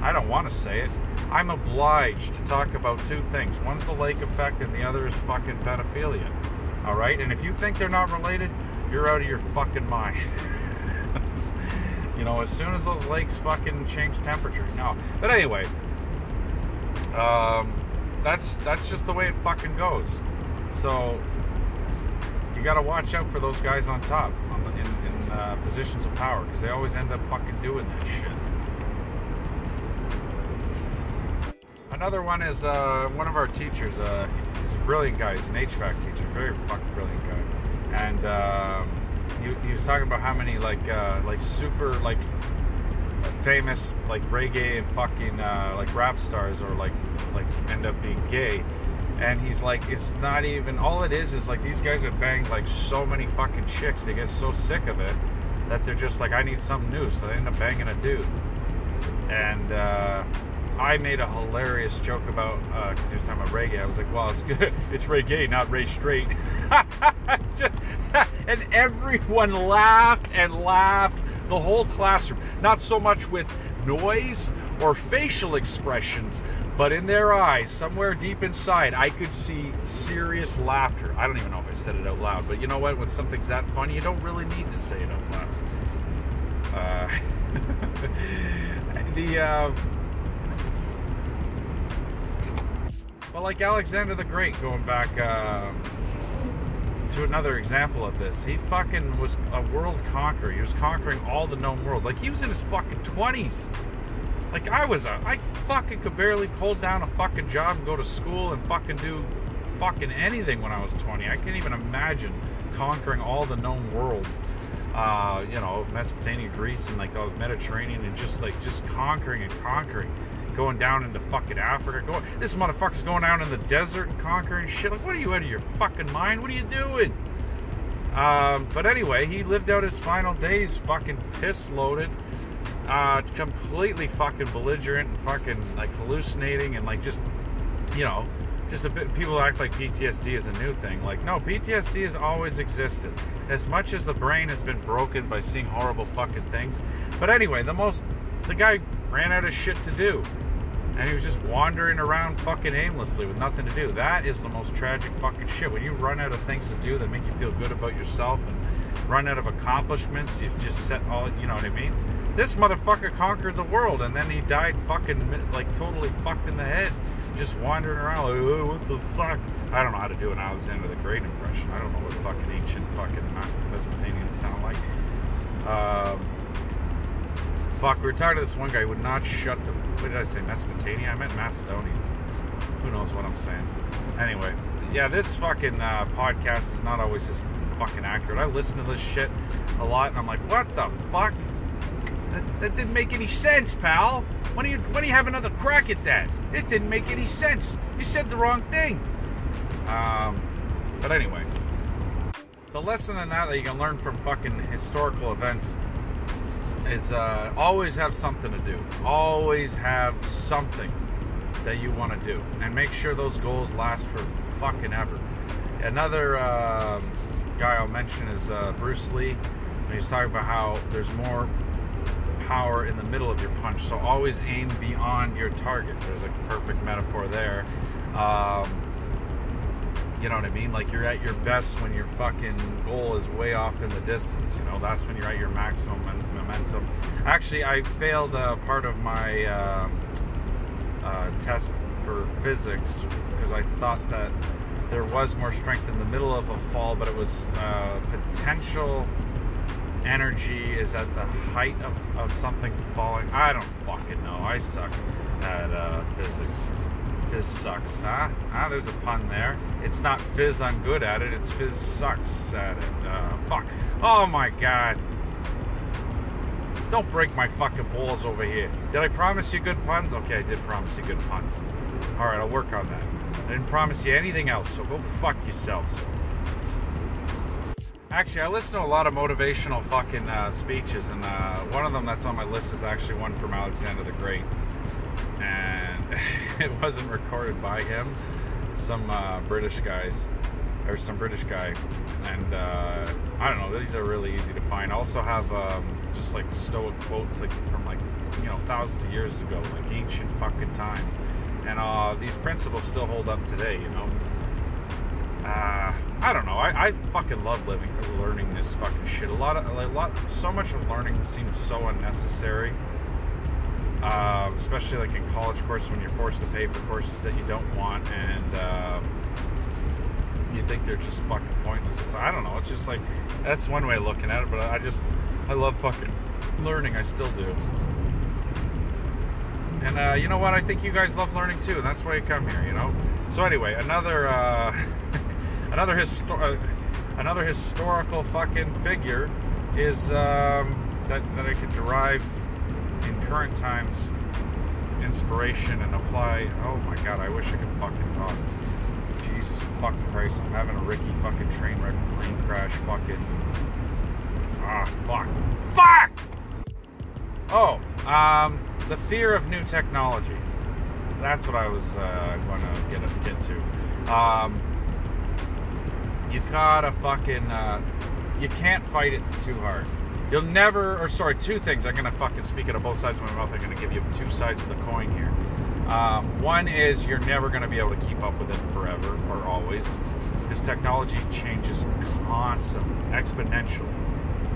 I don't want to say it. I'm obliged to talk about two things. One's the lake effect, and the other is fucking pedophilia. All right? And if you think they're not related, you're out of your fucking mind. *laughs* You know, as soon as those lakes fucking change temperature. No. But anyway, um, that's that's just the way it fucking goes. So you got to watch out for those guys on top, on the, in, in uh, positions of power, because they always end up fucking doing that shit. Another one is uh, one of our teachers. Uh, he's a brilliant guy. He's an HVAC teacher, very fucking brilliant guy, and. Um, he, he was talking about how many like uh, like super like famous like reggae and fucking uh, like rap stars or like like end up being gay and he's like it's not even all it is is like these guys have banged like so many fucking chicks they get so sick of it that they're just like i need something new so they end up banging a dude and uh, I made a hilarious joke about because uh, he was talking about reggae. I was like, "Well, it's good. *laughs* It's reggae, not Ray Straight." *laughs* *laughs* and everyone laughed and laughed. The whole classroom. Not so much with noise or facial expressions, but in their eyes, somewhere deep inside, I could see serious laughter. I don't even know if I said it out loud, but you know what? When something's that funny, you don't really need to say it out loud. Uh, *laughs* the. Uh, Well, like Alexander the Great, going back um, to another example of this, he fucking was a world conqueror. He was conquering all the known world. Like he was in his fucking twenties. Like I was a, I fucking could barely hold down a fucking job and go to school and fucking do fucking anything when I was 20. I can't even imagine conquering all the known world. Uh, you know, Mesopotamia, Greece, and like the Mediterranean, and just like just conquering and conquering going down into fucking Africa. Going, this motherfucker's going down in the desert and conquering shit. Like, what are you out of your fucking mind? What are you doing? Um, but anyway, he lived out his final days fucking piss loaded, uh, completely fucking belligerent and fucking like hallucinating and like just, you know, just a bit. People act like PTSD is a new thing. Like, no, PTSD has always existed. As much as the brain has been broken by seeing horrible fucking things. But anyway, the most, the guy ran out of shit to do and he was just wandering around fucking aimlessly with nothing to do. That is the most tragic fucking shit. When you run out of things to do that make you feel good about yourself and run out of accomplishments, you've just set all, you know what I mean? This motherfucker conquered the world and then he died fucking, like, totally fucked in the head. Just wandering around like, oh, what the fuck? I don't know how to do an Alexander the Great impression. I don't know what fucking ancient fucking Mesopotamians sound like. Um, Fuck, we were talking to this one guy who would not shut the. What did I say? Mesopotamia? I meant Macedonia. Who knows what I'm saying? Anyway, yeah, this fucking uh, podcast is not always just fucking accurate. I listen to this shit a lot, and I'm like, what the fuck? That, that didn't make any sense, pal. When do you when do you have another crack at that? It didn't make any sense. You said the wrong thing. Um, but anyway, the lesson in that that you can learn from fucking historical events is uh, always have something to do. Always have something that you want to do, and make sure those goals last for fucking ever. Another uh, guy I'll mention is uh, Bruce Lee. And he's talking about how there's more power in the middle of your punch. So always aim beyond your target. There's a perfect metaphor there. Um, you know what I mean? Like you're at your best when your fucking goal is way off in the distance. You know, that's when you're at your maximum momentum. Actually, I failed uh, part of my uh, uh, test for physics because I thought that there was more strength in the middle of a fall, but it was uh, potential energy is at the height of, of something falling. I don't fucking know. I suck at uh, physics. Fizz sucks, huh? Ah, there's a pun there. It's not fizz I'm good at it, it's fizz sucks at it. Uh, fuck. Oh my god. Don't break my fucking balls over here. Did I promise you good puns? Okay, I did promise you good puns. Alright, I'll work on that. I didn't promise you anything else, so go fuck yourselves. Actually, I listen to a lot of motivational fucking uh, speeches, and uh, one of them that's on my list is actually one from Alexander the Great. And *laughs* it wasn't recorded by him, some uh, British guys, or some British guy. And uh, I don't know, these are really easy to find. I also have um, just like Stoic quotes like from like, you know, thousands of years ago, like ancient fucking times. And uh, these principles still hold up today, you know uh, I don't know. I, I fucking love living, learning this fucking shit. A lot of, a lot, so much of learning seems so unnecessary. Uh, especially like in college courses when you're forced to pay for courses that you don't want and uh, you think they're just fucking pointless. It's, I don't know. It's just like that's one way of looking at it. But I just I love fucking learning. I still do. And uh, you know what? I think you guys love learning too, and that's why you come here. You know. So anyway, another. Uh, *laughs* another histor- uh, another historical fucking figure is um, that that I could derive in current times inspiration and apply. Oh my god, I wish I could fucking talk. Jesus fucking Christ, I'm having a Ricky fucking train wreck, plane crash, fucking. Ah, fuck. Fuck! Oh, um, the fear of new technology. That's what I was uh, going to get get to. Um, you gotta fucking, uh, you can't fight it too hard. You'll never, or sorry, two things. I'm gonna fucking speak out of both sides of my mouth. I'm gonna give you two sides of the coin here. Um, one is you're never gonna be able to keep up with it forever or always, because technology changes constantly, exponentially.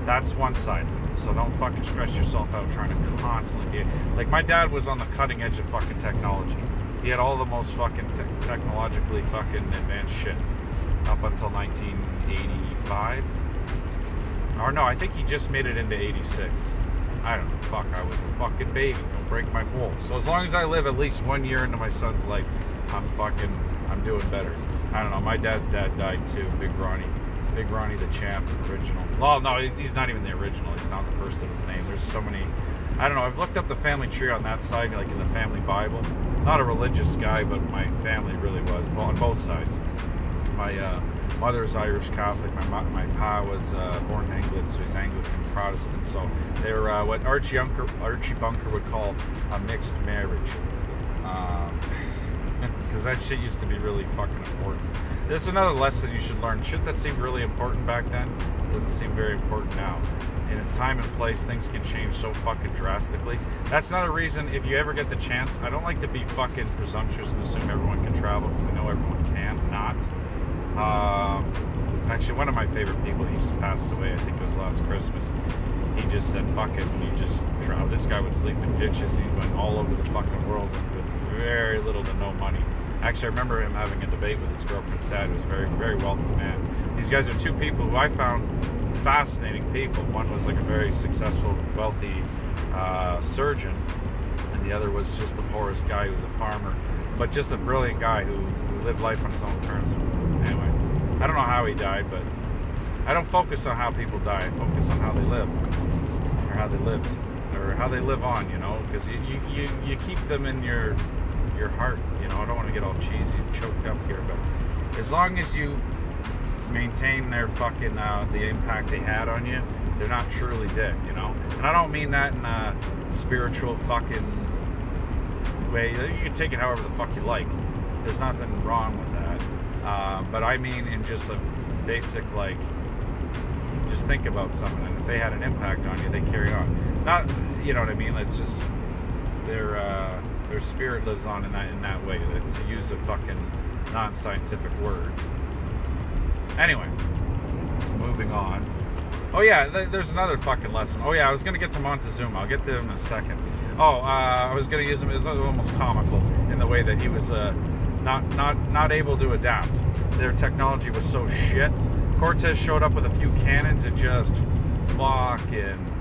That's one side. So don't fucking stress yourself out trying to constantly be like my dad was on the cutting edge of fucking technology. He had all the most fucking te- technologically fucking advanced shit up until 1985. Or no, I think he just made it into 86. I don't know. Fuck, I was a fucking baby. Don't break my balls. So as long as I live at least one year into my son's life, I'm fucking, I'm doing better. I don't know. My dad's dad died too. Big Ronnie. Big Ronnie the Champ, original. Well, no, he's not even the original. He's not the first of his name. There's so many. I don't know. I've looked up the family tree on that side, like in the family Bible. Not a religious guy, but my family really was, on both sides my uh, mother is Irish Catholic. My my pa was uh, born England, so he's Anglican Protestant. So they're uh, what Archie Bunker, Archie Bunker would call a mixed marriage. *laughs* Because that shit used to be really fucking important. There's another lesson you should learn. Shit that seemed really important back then doesn't seem very important now. In its time and place, things can change so fucking drastically. That's not a reason, if you ever get the chance, I don't like to be fucking presumptuous and assume everyone can travel because I know everyone can. Not. Um, actually, one of my favorite people, he just passed away. I think it was last Christmas. He just said, "Fuck it," and he just traveled. This guy would sleep in ditches. He went all over the fucking world very little to no money. Actually, I remember him having a debate with his girlfriend's dad, who was a very, very wealthy man. These guys are two people who I found fascinating people. One was like a very successful, wealthy uh, surgeon, and the other was just the poorest guy who was a farmer, but just a brilliant guy who, who lived life on his own terms Anyway, I don't know how he died, but I don't focus on how people die. I focus on how they live, or how they lived, or how they live on. You know, because you, you you you keep them in your your heart. You know, I don't want to get all cheesy and choked up here, but as long as you maintain their fucking uh, the impact they had on you, they're not truly dead. You know, and I don't mean that in a spiritual fucking way. You can take it however the fuck you like. There's nothing wrong with that. uh, but I mean, in just a basic, like, just think about someone, and if they had an impact on you, they carry on. not you know what I mean. It's just their uh, their spirit lives on in that in that way. That, to use a fucking non-scientific word. Anyway, moving on. Oh yeah, th- there's another fucking lesson. Oh yeah, I was gonna get to Montezuma. I'll get to him in a second. Oh, uh, I was gonna use him. It was almost comical in the way that he was uh, not not not able to adapt. Their technology was so shit. Cortez showed up with a few cannons and just fucking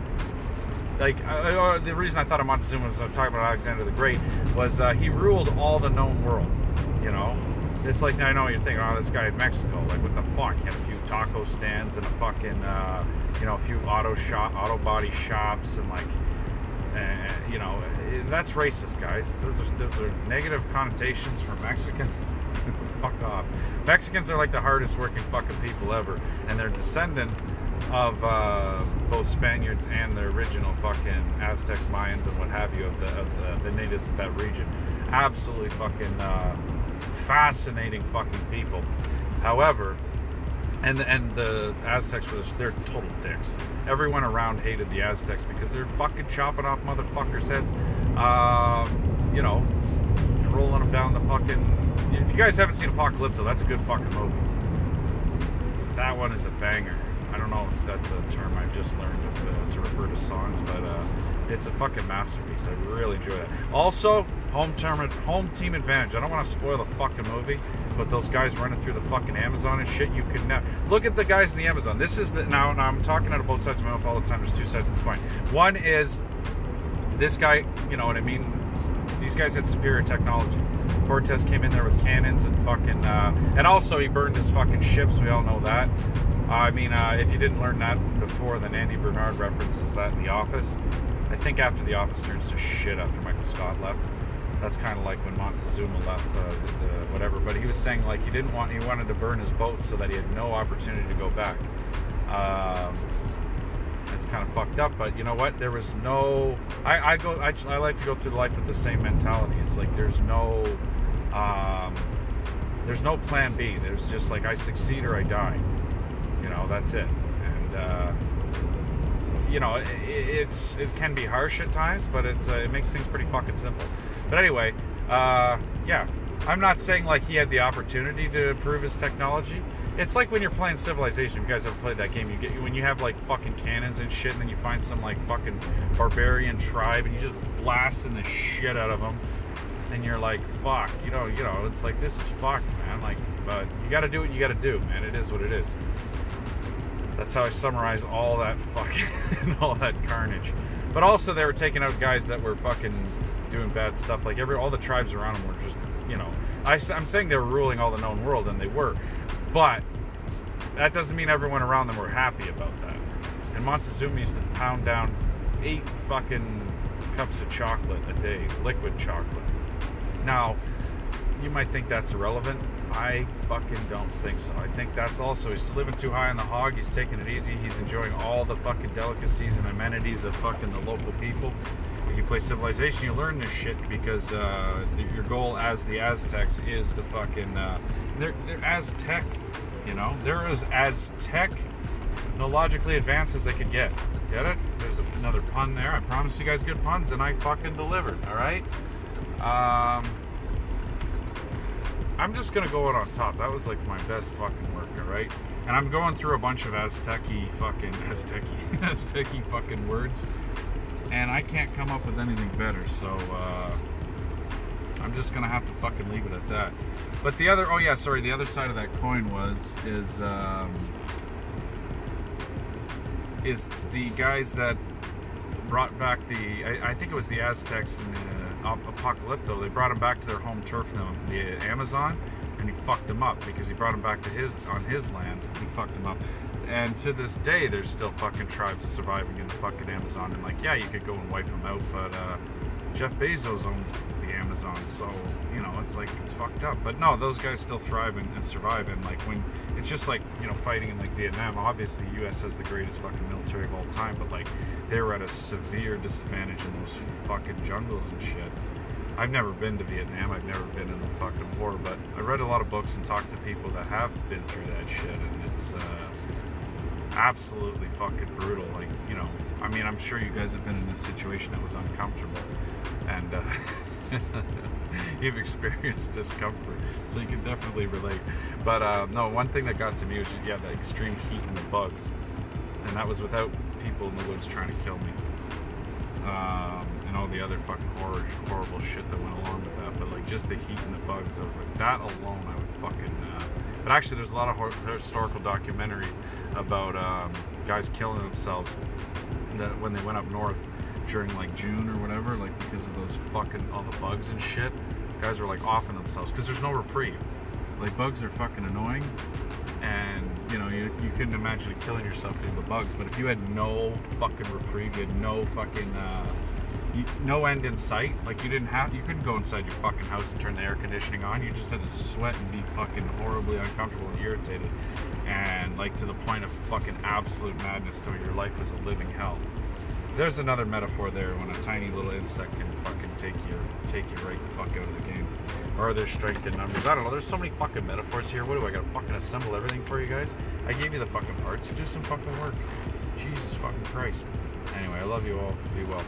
like uh, the reason I thought of Montezuma was uh, talking about Alexander the Great was uh, he ruled all the known world. You know, it's like I know you're thinking, oh, this guy in Mexico, like what the fuck? He had a few taco stands and a fucking, uh, you know, a few auto shop, auto body shops, and like, uh, you know, that's racist, guys. Those are those are negative connotations for Mexicans. *laughs* fuck off. Mexicans are like the hardest working fucking people ever, and they're descendant of uh, both Spaniards and the original fucking Aztecs, Mayans, and what have you of the of the, the natives of that region. Absolutely fucking uh, fascinating fucking people. However, and and the Aztecs were they're total dicks. Everyone around hated the Aztecs because they're fucking chopping off motherfuckers' heads. Um, you know, rolling them down the fucking. If you guys haven't seen Apocalypto, that's a good fucking movie. That one is a banger. I don't know if that's a term I've just learned to, to refer to songs, but uh, it's a fucking masterpiece. I really enjoy it. Also, home term, home team advantage. I don't want to spoil the fucking movie, but those guys running through the fucking Amazon and shit, you could never look at the guys in the Amazon. This is the now. now I'm talking out of both sides of my mouth all the time. There's two sides of the coin. One is this guy. You know what I mean? These guys had superior technology. Cortez came in there with cannons and fucking, uh, and also he burned his fucking ships. We all know that. I mean, uh, if you didn't learn that before, then Andy Bernard references that in The Office. I think after The Office turns to shit after Michael Scott left. That's kind of like when Montezuma left uh, the, the whatever. But he was saying like he didn't want, he wanted to burn his boat so that he had no opportunity to go back. Um, it's kind of fucked up, but you know what? There was no. I, I go. I, I like to go through life with the same mentality. It's like there's no. Um, there's no plan B. There's just like I succeed or I die. You know, that's it. And uh, you know, it, it's it can be harsh at times, but it's uh, it makes things pretty fucking simple. But anyway, uh, yeah, I'm not saying like he had the opportunity to improve his technology. It's like when you're playing Civilization. If you guys ever played that game, you get when you have like fucking cannons and shit, and then you find some like fucking barbarian tribe, and you just blasting the shit out of them, and you're like, fuck, you know, you know, it's like this is fucked, man. Like, but you got to do what you got to do, man. It is what it is. That's how I summarize all that fucking *laughs* all that carnage. But also, they were taking out guys that were fucking doing bad stuff. Like every all the tribes around them were just, you know, I, I'm saying they were ruling all the known world, and they were, but that doesn't mean everyone around them were happy about that. And Montezuma used to pound down eight fucking cups of chocolate a day, liquid chocolate. Now, you might think that's irrelevant. I fucking don't think so. I think that's also he's living too high on the hog. He's taking it easy. He's enjoying all the fucking delicacies and amenities of fucking the local people. If you play Civilization, you learn this shit because uh, your goal as the Aztecs is to fucking uh, they're they're Aztec, you know. They're as Aztec, technologically advanced as they could get. Get it? There's another pun there. I promised you guys good puns, and I fucking delivered. All right. Um, I'm just gonna go out on top. That was like my best fucking work, alright? And I'm going through a bunch of Azteci fucking *laughs* Azteci Azteci fucking words. And I can't come up with anything better, so uh I'm just gonna have to fucking leave it at that. But the other oh yeah, sorry, the other side of that coin was is um is the guys that brought back the I, I think it was the Aztecs and the Apocalypto, they brought him back to their home turf now, the Amazon, and he fucked them up because he brought them back to his on his land. He fucked them up, and to this day, there's still fucking tribes surviving in the fucking Amazon. And like, yeah, you could go and wipe them out, but uh, Jeff Bezos owns the Amazon, so you know it's like it's fucked up. But no, those guys still thrive and, and survive. And like when it's just like you know fighting in like Vietnam. Obviously, the U.S. has the greatest fucking military of all time, but like they were at a severe disadvantage in those fucking jungles and shit. I've never been to Vietnam. I've never been in the fucking war, but I read a lot of books and talked to people that have been through that shit, and it's uh, absolutely fucking brutal. Like, you know, I mean, I'm sure you guys have been in a situation that was uncomfortable, and uh, *laughs* you've experienced discomfort, so you can definitely relate. But uh, no, one thing that got to me was you had the extreme heat and the bugs, and that was without people in the woods trying to kill me. Um, and all the other fucking horror, horrible shit that went along with that. But like just the heat and the bugs, I was like, that alone, I would fucking. Uh... But actually, there's a lot of historical documentaries about um, guys killing themselves that when they went up north during like June or whatever, like because of those fucking all the bugs and shit. Guys were like offing themselves because there's no reprieve. Like bugs are fucking annoying, and you know you, you couldn't imagine killing yourself because of the bugs. But if you had no fucking reprieve, you had no fucking uh, you, no end in sight. Like you didn't have, you couldn't go inside your fucking house and turn the air conditioning on. You just had to sweat and be fucking horribly uncomfortable and irritated, and like to the point of fucking absolute madness to where your life was a living hell. There's another metaphor there when a tiny little insect can fucking take you, take you right the fuck out of the game, or their strength in numbers. I don't know. There's so many fucking metaphors here. What do I gotta fucking assemble everything for you guys? I gave you the fucking parts. Do some fucking work. Jesus fucking Christ. Anyway, I love you all. Be well.